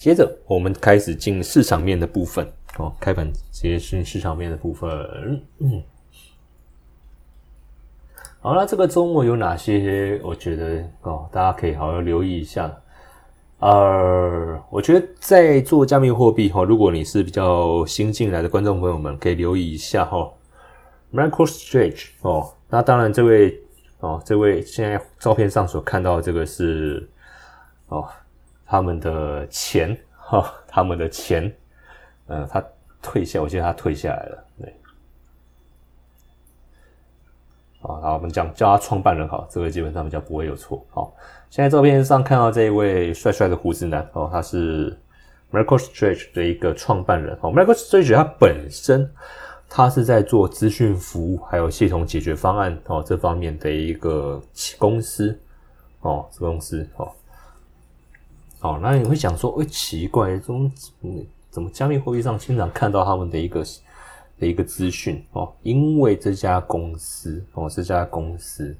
接着我们开始进市场面的部分哦，开盘直接进市场面的部分。嗯，好了，这个周末有哪些？我觉得哦，大家可以好好留意一下。呃，我觉得在做加密货币哈，如果你是比较新进来的观众朋友们，可以留意一下哈，MicroStrategy 哦。那当然，这位哦，这位现在照片上所看到的这个是哦，他们的钱哈，他们的钱，呃，他退下，我记得他退下来了，对。啊，好，我们讲叫他创办人好，这个基本上比较不会有错，好。现在照片上看到这一位帅帅的胡子男哦，他是 MicroStrategy 的一个创办人哦。MicroStrategy 它本身，他是在做资讯服务还有系统解决方案哦这方面的一个公司哦，公司哦。哦，那你会想说，哎，奇怪，这种怎么加密货币上经常看到他们的一个的一个资讯哦？因为这家公司哦，这家公司。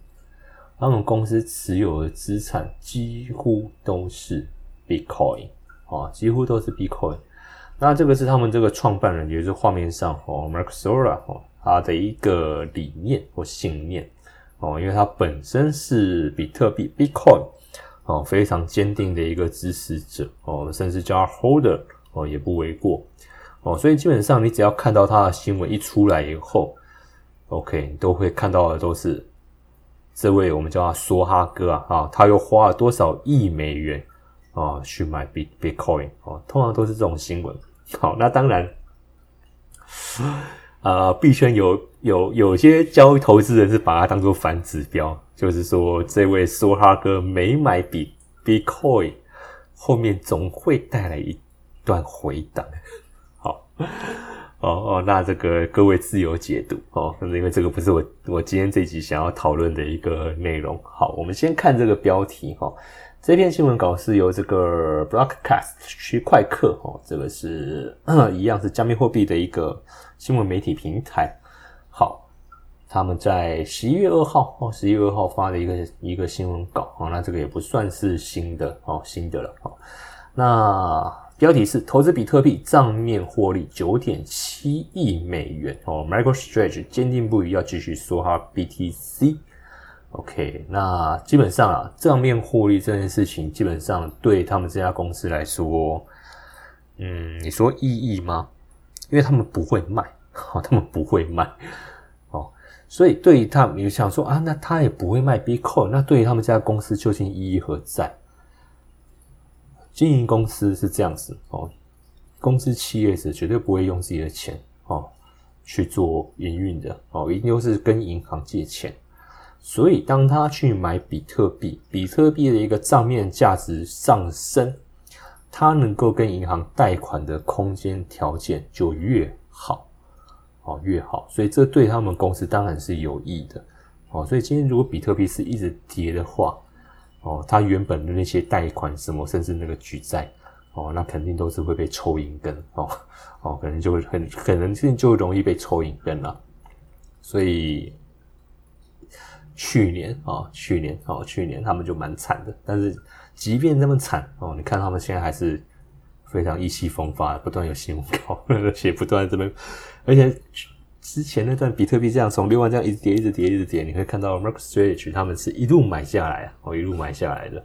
他们公司持有的资产几乎都是 Bitcoin 哦，几乎都是 Bitcoin。那这个是他们这个创办人，也就是画面上哦，Mark Sora 哦，他的一个理念或信念哦，因为他本身是比特币 Bitcoin 哦非常坚定的一个支持者哦，甚至叫 Holder 哦也不为过哦，所以基本上你只要看到他的新闻一出来以后，OK，你都会看到的都是。这位我们叫他梭哈哥啊，啊，他又花了多少亿美元啊去买 Bit Bitcoin 哦，通常都是这种新闻。好，那当然，啊，币圈有有有些交易投资人是把它当做反指标，就是说这位梭哈哥没买 Bit Bitcoin，后面总会带来一段回档。好。哦哦，那这个各位自由解读哦，因为这个不是我我今天这集想要讨论的一个内容。好，我们先看这个标题哈，这篇新闻稿是由这个 Broadcast 区块客哦，这个是一样是加密货币的一个新闻媒体平台。他们在十一月二号哦，十一月二号发的一个一个新闻稿哦，那这个也不算是新的哦，新的了哦，那。标题是投资比特币账面获利九点七亿美元哦，MicroStrategy 坚定不移要继续说哈 BTC。OK，那基本上啊，账面获利这件事情，基本上对他们这家公司来说，嗯，你说意义吗？因为他们不会卖，哦，他们不会卖，所以对于他们，你想说啊，那他也不会卖 Bitcoin，那对于他们家公司究竟意义何在？经营公司是这样子哦，公司企业是绝对不会用自己的钱哦去做营运的哦，一定都是跟银行借钱。所以当他去买比特币，比特币的一个账面价值上升，他能够跟银行贷款的空间条件就越好哦越好，所以这对他们公司当然是有益的哦。所以今天如果比特币是一直跌的话，哦，他原本的那些贷款什么，甚至那个举债，哦，那肯定都是会被抽银根，哦，哦，可能就会很可能性就容易被抽银根了。所以去年啊，去年哦，去年他们就蛮惨的。但是即便那么惨哦，你看他们现在还是非常意气风发，不断有新闻稿，而且不断这边，而且。之前那段比特币这样从六万这样一直跌，一直跌，一直跌，你会看到 MarkStrategy 他们是一路买下来啊，哦，一路买下来的。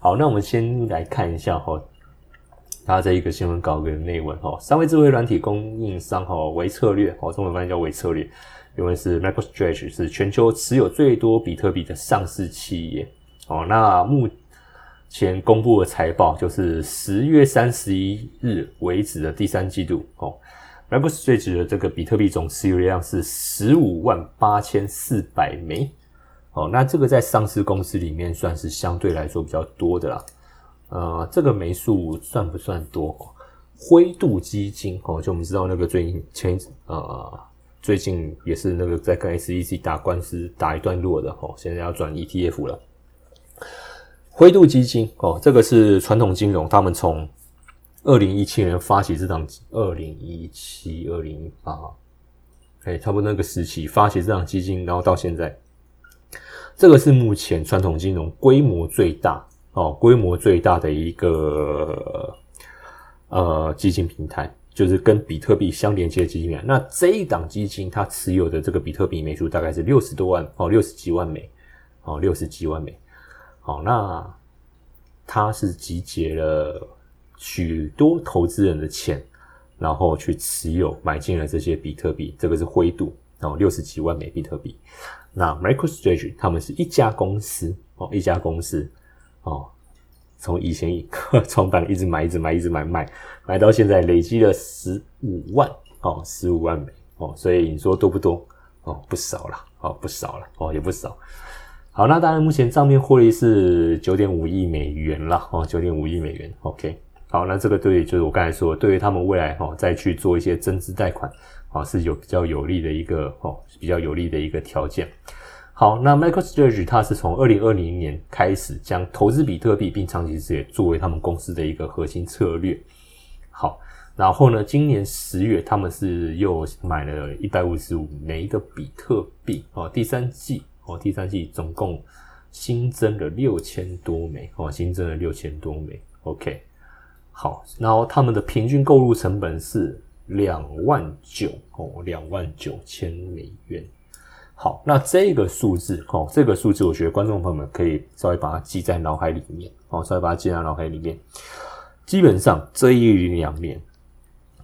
好，那我们先来看一下哈，它这一个新闻稿的内文哈，三位智慧软体供应商哈，维策略哦，中文翻译叫维策略，因为是 MarkStrategy 是全球持有最多比特币的上市企业哦。那目前公布的财报就是十月三十一日为止的第三季度哦。MicroStrategy 的这个比特币总持有量是十五万八千四百枚，哦，那这个在上市公司里面算是相对来说比较多的啦。呃，这个枚数算不算多？灰度基金哦，就我们知道那个最近前呃最近也是那个在跟 SEC 打官司打一段落的哦，现在要转 ETF 了。灰度基金哦，这个是传统金融，他们从二零一七年发起这档，二零一七、二零一八，哎，差不多那个时期发起这档基金，然后到现在，这个是目前传统金融规模最大哦，规模最大的一个呃基金平台，就是跟比特币相连接的基金平台。那这一档基金它持有的这个比特币枚数大概是六十多万哦，六十几万枚哦，六十几万枚。好，那他是集结了许多投资人的钱，然后去持有买进了这些比特币，这个是灰度哦，六十几万枚比特币。那 MicroStrategy 他们是一家公司哦，一家公司哦，从以前创办一直买，一直买，一直买卖，买到现在累积了十五万哦，十五万枚哦，所以你说多不多哦？不少了哦，不少了哦，也不少。好，那当然目前账面获利是九点五亿美元了哦，九点五亿美元。OK，好，那这个对就是我刚才说，对于他们未来哦再去做一些增资贷款。啊，是有比较有利的一个哦，比较有利的一个条件。好，那 MicroStrategy 它是从二零二零年开始将投资比特币，并长期持有作为他们公司的一个核心策略。好，然后呢，今年十月他们是又买了一百五十五枚的比特币哦，第三季哦，第三季总共新增了六千多枚哦，新增了六千多枚。OK，好，然后他们的平均购入成本是。两万九哦，两万九千美元。好，那这个数字哦，这个数字，我觉得观众朋友们可以稍微把它记在脑海里面哦，稍微把它记在脑海里面。基本上这一两年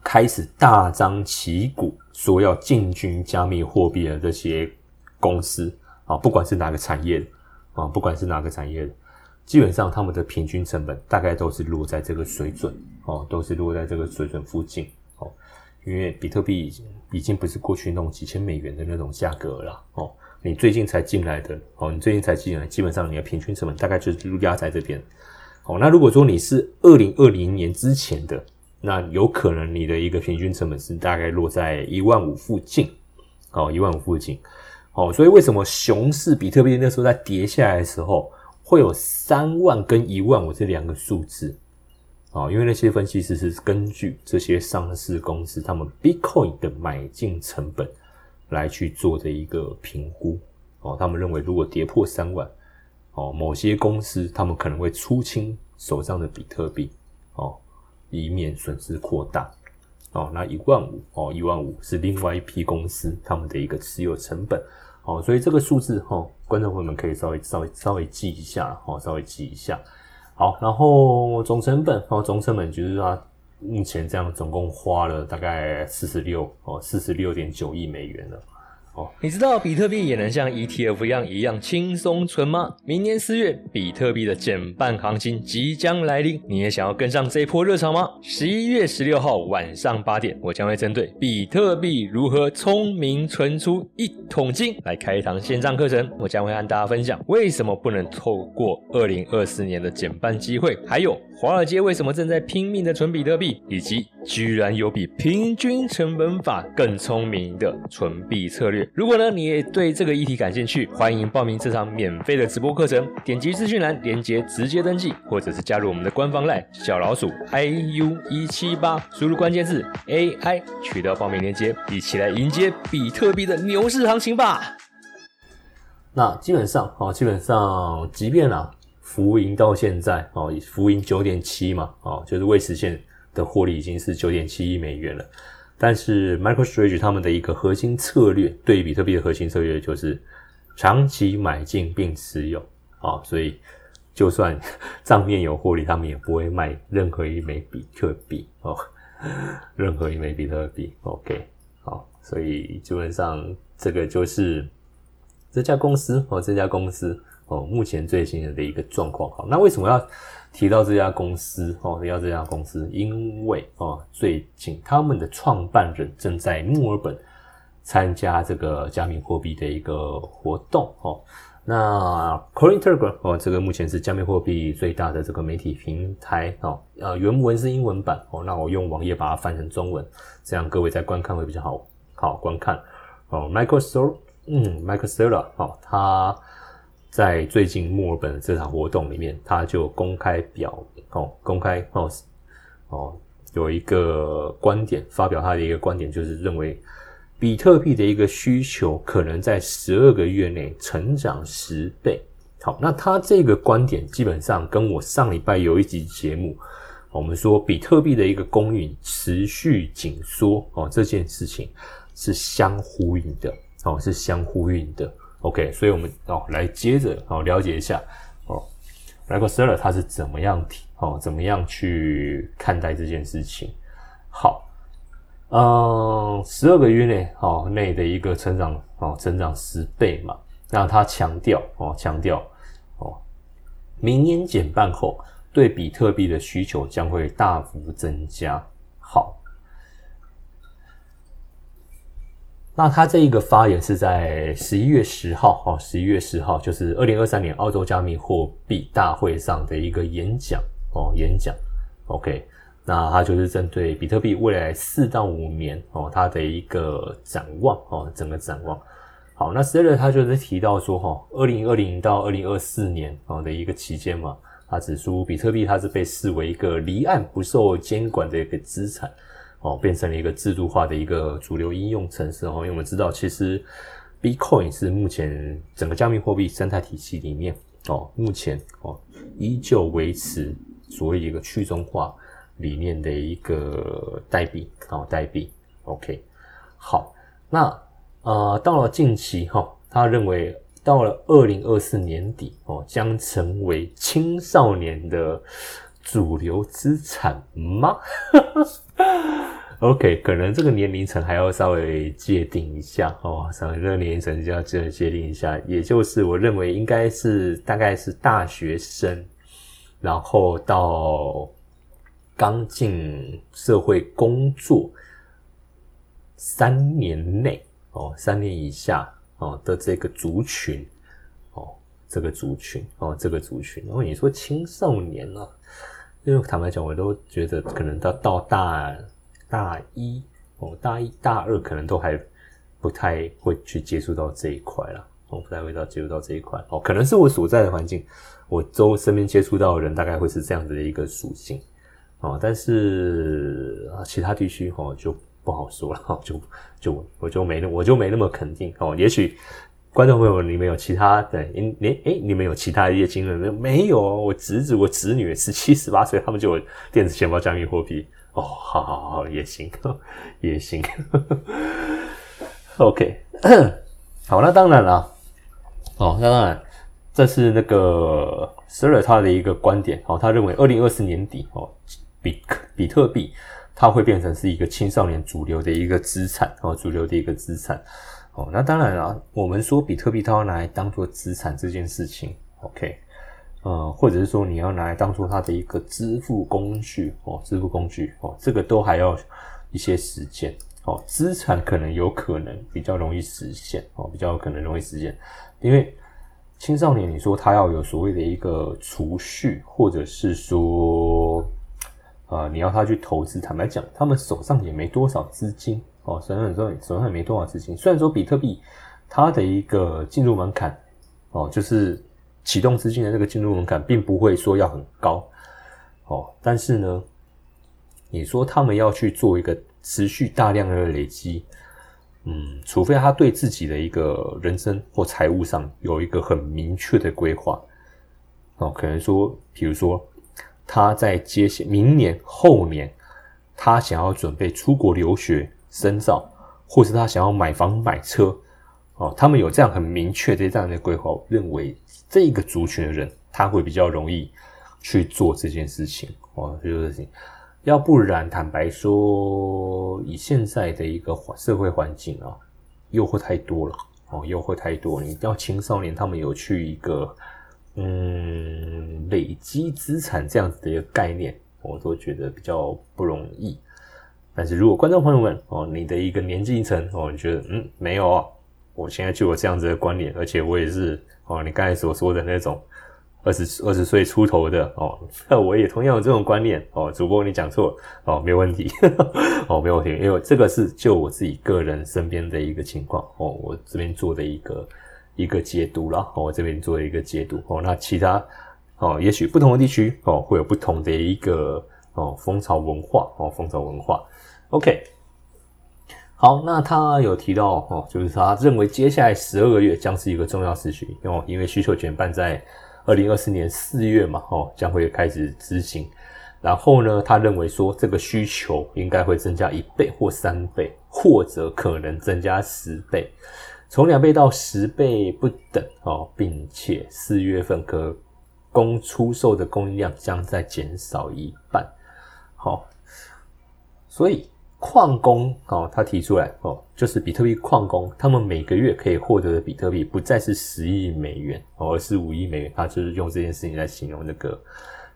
开始大张旗鼓说要进军加密货币的这些公司啊，不管是哪个产业的啊，不管是哪个产业的，基本上他们的平均成本大概都是落在这个水准哦，都是落在这个水准附近哦。因为比特币已经已经不是过去那种几千美元的那种价格了哦，你最近才进来的哦，你最近才进来，基本上你的平均成本大概就是压在这边。哦，那如果说你是二零二零年之前的，那有可能你的一个平均成本是大概落在一万五附近，哦，一万五附近。哦，所以为什么熊市比特币那时候在跌下来的时候，会有三万跟一万五这两个数字？啊，因为那些分析师是根据这些上市公司他们 Bitcoin 的买进成本来去做的一个评估。哦，他们认为如果跌破三万，哦，某些公司他们可能会出清手上的比特币，哦，以免损失扩大。哦，那一万五，哦，一万五是另外一批公司他们的一个持有成本。哦，所以这个数字，哈，观众朋友们可以稍微稍微稍微记一下，哦，稍微记一下。好，然后总成本哦，总成本就是说，目前这样总共花了大概四十六哦，四十六点九亿美元了。你知道比特币也能像 ETF 一样一样轻松存吗？明年四月，比特币的减半行情即将来临，你也想要跟上这一波热潮吗？十一月十六号晚上八点，我将会针对比特币如何聪明存出一桶金来开一堂线上课程。我将会和大家分享为什么不能透过二零二四年的减半机会，还有。华尔街为什么正在拼命的存比特币，以及居然有比平均成本法更聪明的存币策略？如果呢你也对这个议题感兴趣，欢迎报名这场免费的直播课程，点击资讯栏链接直接登记，或者是加入我们的官方 LINE 小老鼠 iu 一七八，输入关键字 AI 取得报名链接，一起来迎接比特币的牛市行情吧！那基本上哦，基本上即便啊。浮盈到现在哦，浮盈九点七嘛，哦，就是未实现的获利已经是九点七亿美元了。但是 MicroStrategy 他们的一个核心策略，对比特币的核心策略就是长期买进并持有啊，所以就算 账面有获利，他们也不会卖任何一枚比特币哦，任何一枚比特币。OK，好，所以基本上这个就是这家公司哦，这家公司。哦，目前最新的一个状况，好，那为什么要提到这家公司？哦，提到这家公司，因为哦，最近他们的创办人正在墨尔本参加这个加密货币的一个活动。哦，那 Coin Telegraph 哦，这个目前是加密货币最大的这个媒体平台。哦，呃，原文是英文版。哦，那我用网页把它翻成中文，这样各位在观看会比较好好观看。哦，Michael Sor，嗯，Michael Sora，哦，他。在最近墨尔本的这场活动里面，他就公开表哦，公开哦哦，有一个观点发表他的一个观点，就是认为比特币的一个需求可能在十二个月内成长十倍。好，那他这个观点基本上跟我上礼拜有一集节目我们说比特币的一个供应持续紧缩哦，这件事情是相呼应的哦，是相呼应的。OK，所以我们哦来接着哦了解一下哦 r a g o s e r 他是怎么样提哦怎么样去看待这件事情？好，嗯，十二个月内哦内的一个成长哦成长十倍嘛，那他强调哦强调哦，明年减半后。对比特币的需求将会大幅增加。好，那他这一个发言是在十一月十号，哦，十一月十号就是二零二三年澳洲加密货币大会上的一个演讲，哦，演讲。OK，那他就是针对比特币未来四到五年，哦，它的一个展望，哦，整个展望。好，那 s e r 他就是提到说，哈，二零二零到二零二四年，哦的一个期间嘛。他指出，比特币它是被视为一个离岸不受监管的一个资产，哦，变成了一个制度化的一个主流应用程式。哦，因为我们知道，其实 Bitcoin 是目前整个加密货币生态体系里面，哦，目前哦依旧维持所谓一个去中化理念的一个代币，哦，代币。OK，好，那呃，到了近期哈，他认为。到了二零二四年底哦，将成为青少年的主流资产吗 ？OK，可能这个年龄层还要稍微界定一下哦，稍微这个年龄层就要这样界定一下，也就是我认为应该是大概是大学生，然后到刚进社会工作三年内哦，三年以下。哦的这个族群，哦，这个族群，哦，这个族群。然后你说青少年呢？因为坦白讲，我都觉得可能到到大大一，哦，大一大二可能都还不太会去接触到这一块了，哦，不太会到接触到这一块。哦，可能是我所在的环境，我周身边接触到的人大概会是这样子的一个属性，哦，但是啊，其他地区哦就。不好说了哈，就就我就没那我就没那么肯定哦。也许观众朋友你们有其他的，你你哎，你们有其他的一些经验没有？没有。我侄子、我侄女十七、十八岁，他们就有电子钱包、加密货币哦。好好好，也行，也行。OK，好，那当然了。哦，那当然，这是那个 Sir 他的一个观点哦。他认为二零二四年底哦，比比特币。它会变成是一个青少年主流的一个资产哦，主流的一个资产哦。那当然了，我们说比特币它要拿来当做资产这件事情，OK，呃，或者是说你要拿来当做它的一个支付工具哦，支付工具哦，这个都还要一些时间哦。资产可能有可能比较容易实现哦，比较可能容易实现，因为青少年你说他要有所谓的一个储蓄，或者是说。啊，你要他去投资，坦白讲，他们手上也没多少资金哦。虽然说手上也没多少资金，虽然说比特币它的一个进入门槛哦，就是启动资金的这个进入门槛，并不会说要很高哦。但是呢，你说他们要去做一个持续大量的累积，嗯，除非他对自己的一个人生或财务上有一个很明确的规划哦，可能说，比如说。他在接下明年后年，他想要准备出国留学深造，或是他想要买房买车，哦，他们有这样很明确的这样的规划，认为这个族群的人他会比较容易去做这件事情，哦，这件事情。要不然，坦白说，以现在的一个社会环境啊，诱惑太多了，哦，诱惑太多，你要青少年他们有去一个。嗯，累积资产这样子的一个概念，我都觉得比较不容易。但是如果观众朋友们哦，你的一个年纪层哦，你觉得嗯没有啊，我现在就有这样子的观念，而且我也是哦，你刚才所说的那种二十二十岁出头的哦，那 我也同样有这种观念哦。主播你讲错哦，没有问题 哦，没有问题，因为这个是就我自己个人身边的一个情况哦，我这边做的一个。一个解读了，我这边做的一个解读哦。那其他哦，也许不同的地区哦，会有不同的一个哦风潮文化哦，风潮文化。OK，好，那他有提到哦，就是他认为接下来十二个月将是一个重要时期哦，因为需求减半在二零二四年四月嘛哦，将会开始执行。然后呢，他认为说这个需求应该会增加一倍或三倍，或者可能增加十倍，从两倍到十倍不等哦，并且四月份可供出售的供应量将在减少一半。好，所以矿工哦，他提出来哦，就是比特币矿工，他们每个月可以获得的比特币不再是十亿美元哦，而是五亿美元。他就是用这件事情来形容那个。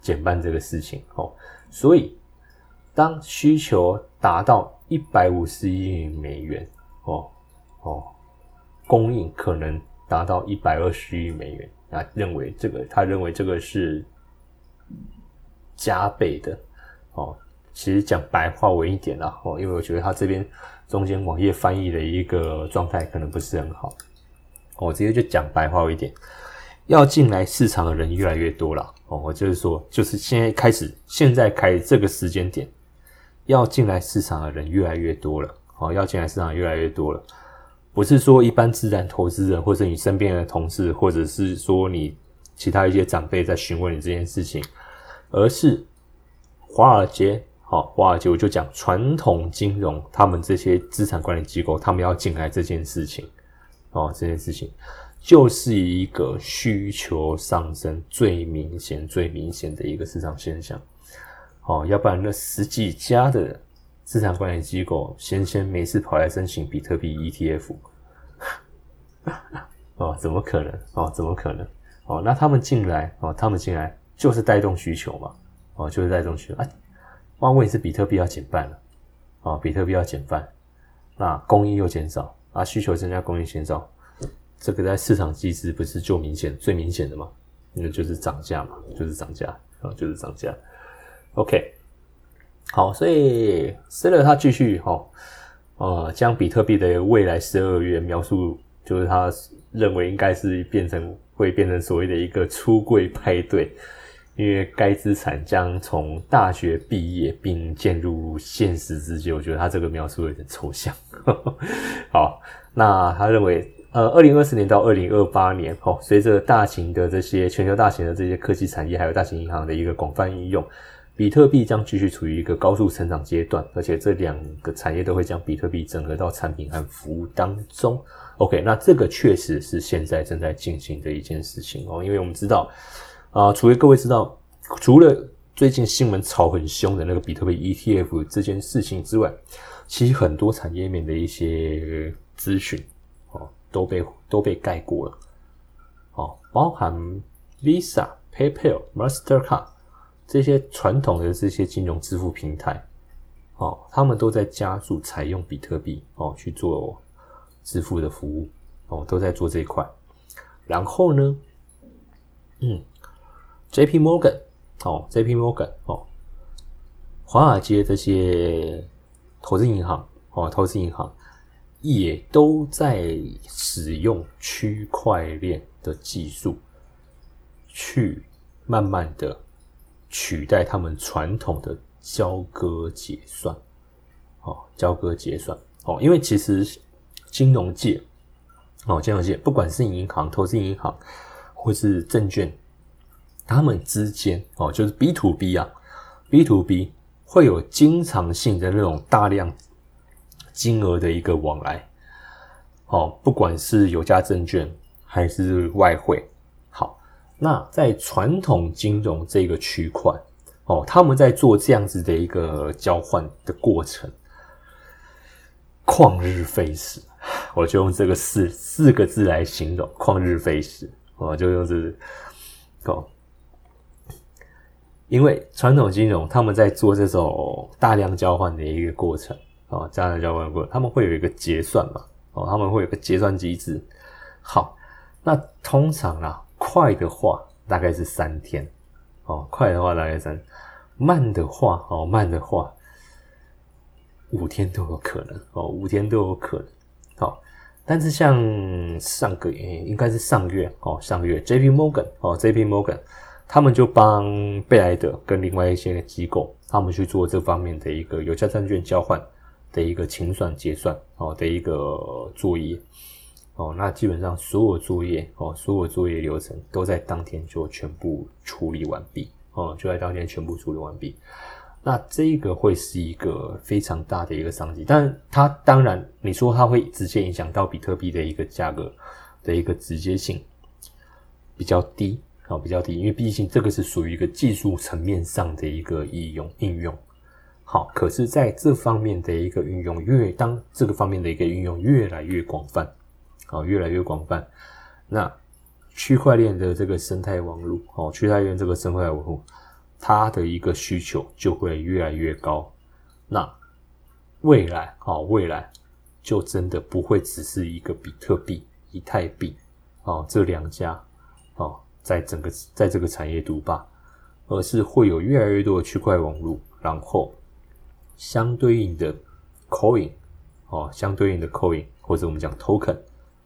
减半这个事情哦，所以当需求达到一百五十亿美元哦哦，供应可能达到一百二十亿美元啊，认为这个他认为这个是加倍的哦。其实讲白话文一点啦哦，因为我觉得他这边中间网页翻译的一个状态可能不是很好，我直接就讲白话一点。要进来市场的人越来越多了哦，我就是说，就是现在开始，现在开这个时间点，要进来市场的人越来越多了。哦，要进来市场越来越多了，不是说一般自然投资人或者你身边的同事，或者是说你其他一些长辈在询问你这件事情，而是华尔街，好，华尔街就讲传统金融，他们这些资产管理机构，他们要进来这件事情，哦，这件事情。就是一个需求上升最明显、最明显的一个市场现象，哦，要不然那十几家的资产管理机构先先没事跑来申请比特币 ETF，哦，怎么可能？哦，怎么可能？哦，那他们进来，哦，他们进来就是带动需求嘛，哦，就是带动需求啊。万问题是比特币要减半了，啊，比特币要减半，那供应又减少啊，需求增加，供应减少。这个在市场机制不是就明显最明显的吗？那就是涨价嘛，就是涨价啊，就是涨价。OK，好，所以 s e l e r 他继续哈，呃，将比特币的未来十二月描述，就是他认为应该是变成会变成所谓的一个出柜派对，因为该资产将从大学毕业并渐入现实之际，我觉得他这个描述有点抽象。好，那他认为。呃，二零二四年到二零二八年，哦，随着大型的这些全球大型的这些科技产业，还有大型银行的一个广泛应用，比特币将继续处于一个高速成长阶段，而且这两个产业都会将比特币整合到产品和服务当中。OK，那这个确实是现在正在进行的一件事情哦，因为我们知道，啊，除了各位知道，除了最近新闻炒很凶的那个比特币 ETF 这件事情之外，其实很多产业面的一些资讯。都被都被盖过了，哦，包含 Visa、PayPal、Mastercard 这些传统的这些金融支付平台，哦，他们都在加速采用比特币哦去做支付的服务，哦，都在做这一块。然后呢，嗯，J.P. Morgan，哦，J.P. Morgan，哦，华尔街这些投资银行，哦，投资银行。也都在使用区块链的技术，去慢慢的取代他们传统的交割结算，哦，交割结算，哦，因为其实金融界，哦，金融界不管是银行、投资银行或是证券，他们之间，哦，就是 B to B 啊，B to B 会有经常性的那种大量。金额的一个往来，哦，不管是有价证券还是外汇，好，那在传统金融这个区块，哦，他们在做这样子的一个交换的过程，旷日费时，我就用这个四四个字来形容，旷日费时，我就用这个哦，因为传统金融他们在做这种大量交换的一个过程。哦，大量交换过，他们会有一个结算嘛？哦，他们会有一个结算机制。好，那通常啊，快的话大概是三天，哦，快的话大概三，慢的话哦，慢的话五天都有可能，哦，五天都有可能。好，但是像上个月，应该是上月哦，上个月 J P Morgan 哦，J P Morgan 他们就帮贝莱德跟另外一些机构，他们去做这方面的一个有价证券交换。的一个清算结算哦的一个作业哦，那基本上所有作业哦，所有作业流程都在当天就全部处理完毕哦，就在当天全部处理完毕。那这个会是一个非常大的一个商机，但它当然你说它会直接影响到比特币的一个价格的一个直接性比较低啊，比较低，因为毕竟这个是属于一个技术层面上的一个应用应用。好，可是在这方面的一个运用，越当这个方面的一个运用越来越广泛，啊，越来越广泛，那区块链的这个生态网络，哦，区块链这个生态网络。它的一个需求就会越来越高，那未来哦，未来就真的不会只是一个比特币、以太币哦这两家，在整个在这个产业独霸，而是会有越来越多的区块网络，然后相对应的 coin 哦，相对应的 coin 或者我们讲 token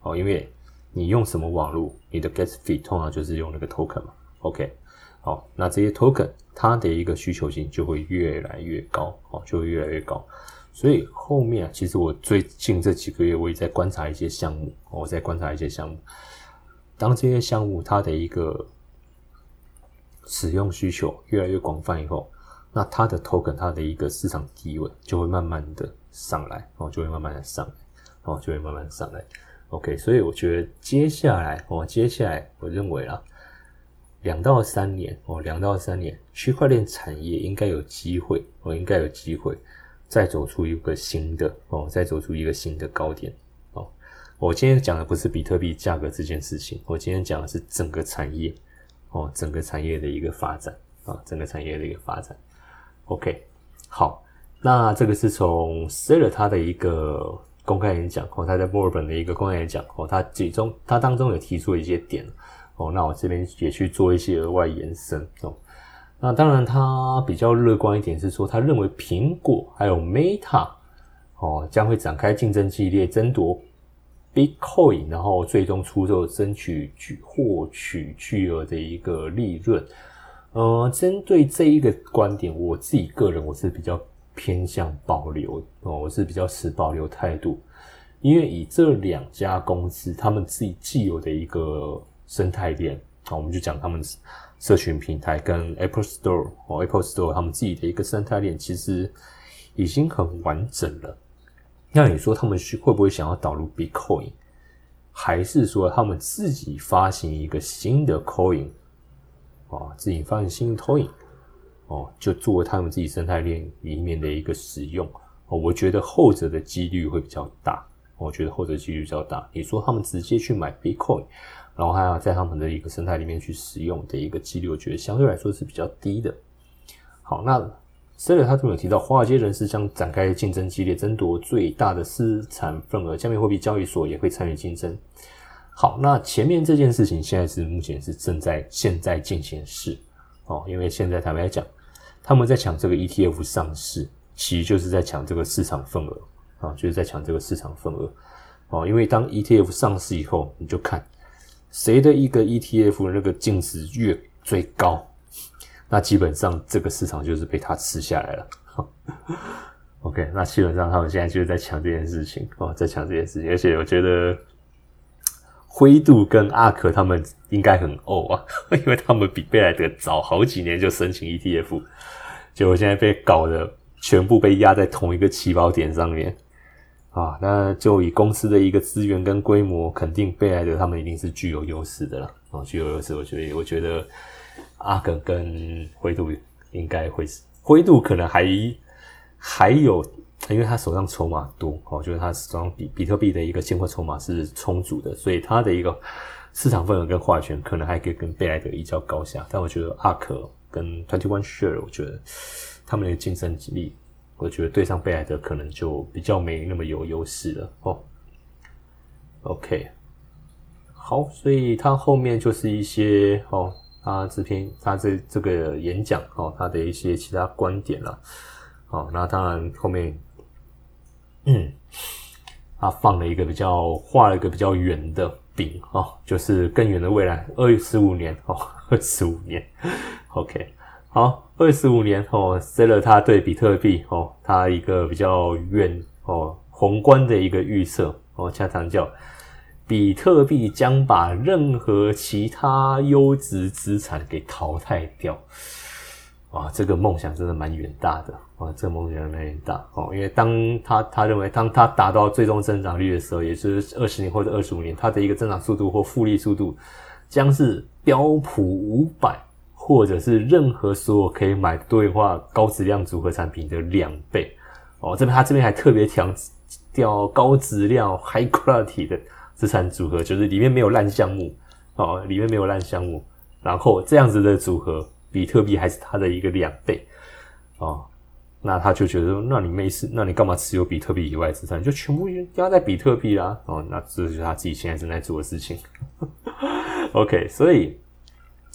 哦，因为你用什么网络，你的 gas fee 通常就是用那个 token 嘛，OK。好，那这些 token 它的一个需求性就会越来越高，哦，就会越来越高。所以后面其实我最近这几个月我也在观察一些项目，我在观察一些项目。当这些项目它的一个使用需求越来越广泛以后，那它的 token 它的一个市场地位就会慢慢的上来，哦，就会慢慢的上来，哦，就会慢慢上来。OK，所以我觉得接下来，哦，接下来我认为啊。两到三年哦，两到三年，区块链产业应该有机会，哦，应该有机会再走出一个新的哦，再走出一个新的高点。我今天讲的不是比特币价格这件事情，我今天讲的是整个产业哦，整个产业的一个发展啊，整个产业的一个发展。OK，好，那这个是从 s e l l e r 他的一个公开演讲哦，他在墨尔本的一个公开演讲哦，他其中他当中有提出一些点。哦，那我这边也去做一些额外延伸哦。那当然，他比较乐观一点是说，他认为苹果还有 Meta 哦将会展开竞争激烈，争夺 Bitcoin，然后最终出售，争取巨获取巨额的一个利润。呃，针对这一个观点，我自己个人我是比较偏向保留哦，我是比较持保留态度，因为以这两家公司他们自己既有的一个。生态链啊，我们就讲他们社群平台跟 Apple Store 哦，Apple Store 他们自己的一个生态链其实已经很完整了。那你说他们会不会想要导入 Bitcoin，还是说他们自己发行一个新的 Coin 啊，自己发行新的 Coin 哦，就作为他们自己生态链里面的一个使用哦？我觉得后者的几率会比较大。我觉得后者几率比较大。你说他们直接去买 Bitcoin？然后还要在他们的一个生态里面去使用的一个几率，我觉得相对来说是比较低的。好，那 s e l l 他这边有提到，华尔街人士将展开竞争激烈，争夺最大的资产份额，加密货币交易所也会参与竞争。好，那前面这件事情现在是目前是正在现在进行式哦，因为现在坦白讲，他们在抢这个 ETF 上市，其实就是在抢这个市场份额啊，就是在抢这个市场份额哦，因为当 ETF 上市以后，你就看。谁的一个 ETF 那个净值越最高，那基本上这个市场就是被他吃下来了。OK，那基本上他们现在就是在抢这件事情哦，在抢这件事情。而且我觉得灰度跟阿可他们应该很呕啊，因为他们比贝莱德早好几年就申请 ETF，结果现在被搞得全部被压在同一个起跑点上面。啊，那就以公司的一个资源跟规模，肯定贝莱德他们一定是具有优势的了。啊，具有优势，我觉得，我觉得阿肯跟灰度应该会是灰度，可能还还有，因为他手上筹码多，哦，就是他手上比比特币的一个现货筹码是充足的，所以他的一个市场份额跟话语权可能还可以跟贝莱德一较高下。但我觉得阿克跟 Twenty One Share，我觉得他们的竞争力。我觉得对上贝莱德可能就比较没那么有优势了哦。OK，好，所以他后面就是一些哦，他这篇他这这个演讲哦，他的一些其他观点了。哦，那当然后面，嗯，他放了一个比较画了一个比较圆的饼哦，就是更远的未来，二十五年哦，二十五年。OK。好，二十五年哦 s e l l 他对比特币哦，他一个比较远哦宏观的一个预测哦，恰常叫比特币将把任何其他优质资产给淘汰掉。哇，这个梦想真的蛮远大的啊！这个梦想蛮远大哦，因为当他他认为当他达到最终增长率的时候，也就是二十年或者二十五年，它的一个增长速度或复利速度将是标普五百或者是任何所有可以买对话高质量组合产品的两倍哦。这边他这边还特别强调高质量 high quality 的资产组合，就是里面没有烂项目哦，里面没有烂项目，然后这样子的组合。比特币还是它的一个两倍哦，那他就觉得说，那你没事，那你干嘛持有比特币以外资产？就全部压在比特币啦哦，那这就是他自己现在正在做的事情。OK，所以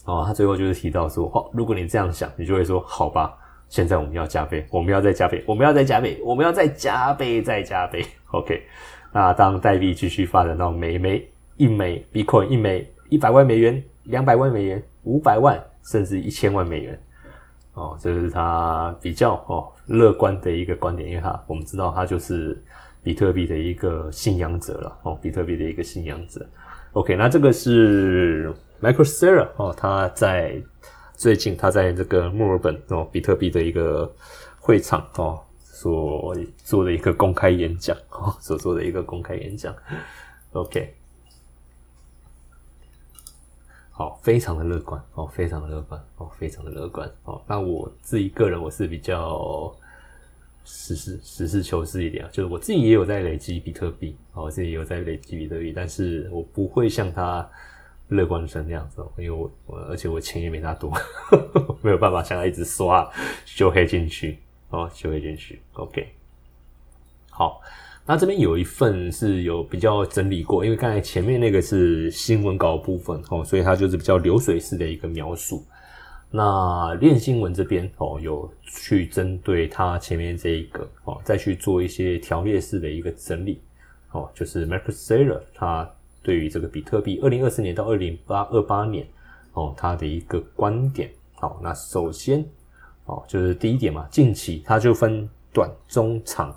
哦，他最后就是提到说，哦，如果你这样想，你就会说，好吧，现在我们要加倍，我们要再加倍，我们要再加倍，我们要再加倍，再加倍。OK，那当代币继续发展到每枚一枚 Bitcoin 一枚一百万美元、两百万美元、五百万。甚至一千万美元，哦，这是他比较哦乐观的一个观点，因为他我们知道他就是比特币的一个信仰者了，哦，比特币的一个信仰者。OK，那这个是 Michael Saylor 哦，他在最近他在这个墨尔本哦比特币的一个会场哦所做的一个公开演讲哦所做的一个公开演讲。OK。好，非常的乐观哦，非常的乐观哦，非常的乐观哦。那我自己个人我是比较实事实事求是一点啊，就是我自己也有在累积比特币哦，我自己也有在累积比特币，但是我不会像他乐观成那样子，因为我我而且我钱也没他多，没有办法像他一直刷修黑进去哦，修黑进去。OK，好。那这边有一份是有比较整理过，因为刚才前面那个是新闻稿部分哦，所以它就是比较流水式的一个描述。那练新闻这边哦，有去针对它前面这一个哦，再去做一些条列式的一个整理哦，就是 Marcus Saylor 他对于这个比特币二零二四年到二零八二八年哦，他的一个观点。好，那首先哦，就是第一点嘛，近期它就分短、中、长。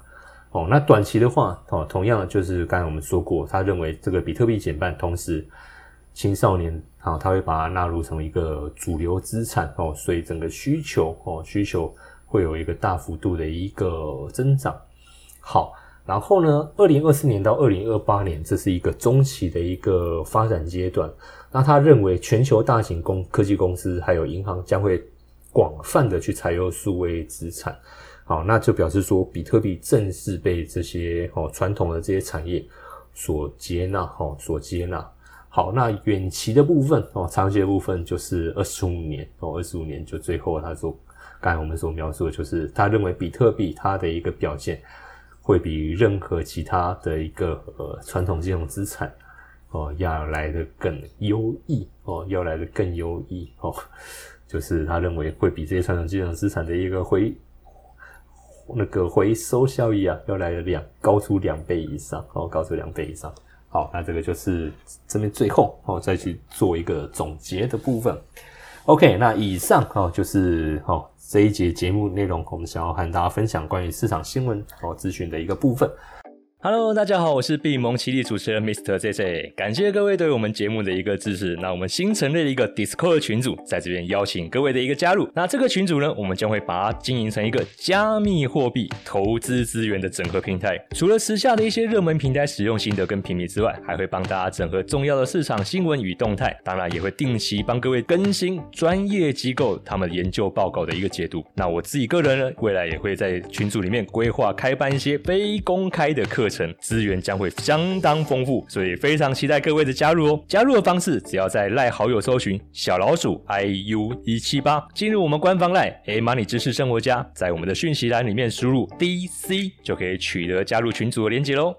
哦，那短期的话，哦，同样就是刚才我们说过，他认为这个比特币减半，同时青少年啊，他会把它纳入成为一个主流资产哦，所以整个需求哦，需求会有一个大幅度的一个增长。好，然后呢，二零二四年到二零二八年，这是一个中期的一个发展阶段。那他认为全球大型公科技公司还有银行将会广泛的去采用数位资产。好，那就表示说，比特币正式被这些哦传统的这些产业所接纳，哦所接纳。好，那远期的部分哦，长期的部分就是二十五年哦，二十五年就最后他说，刚才我们所描述的就是他认为比特币它的一个表现会比任何其他的一个呃传统金融资产哦要来的更优异哦，要来的更优异哦，就是他认为会比这些传统金融资产的一个回。那个回收效益啊，要来的两高出两倍以上哦，高出两倍以上。好，那这个就是这边最后哦，再去做一个总结的部分。OK，那以上哦就是哦这一节节目内容，我们想要和大家分享关于市场新闻哦资讯的一个部分。Hello，大家好，我是闭蒙奇力主持人 Mr. J J，感谢各位对我们节目的一个支持。那我们新成立了一个 Discord 群组，在这边邀请各位的一个加入。那这个群组呢，我们将会把它经营成一个加密货币投资资源的整合平台。除了时下的一些热门平台使用心得跟评比之外，还会帮大家整合重要的市场新闻与动态。当然，也会定期帮各位更新专业机构他们研究报告的一个解读。那我自己个人呢，未来也会在群组里面规划开办一些非公开的课。资源将会相当丰富，所以非常期待各位的加入哦！加入的方式只要在赖好友搜寻小老鼠 i u 一七八，进入我们官方赖 A Money 知识生活家，在我们的讯息栏里面输入 D C 就可以取得加入群组的连接喽。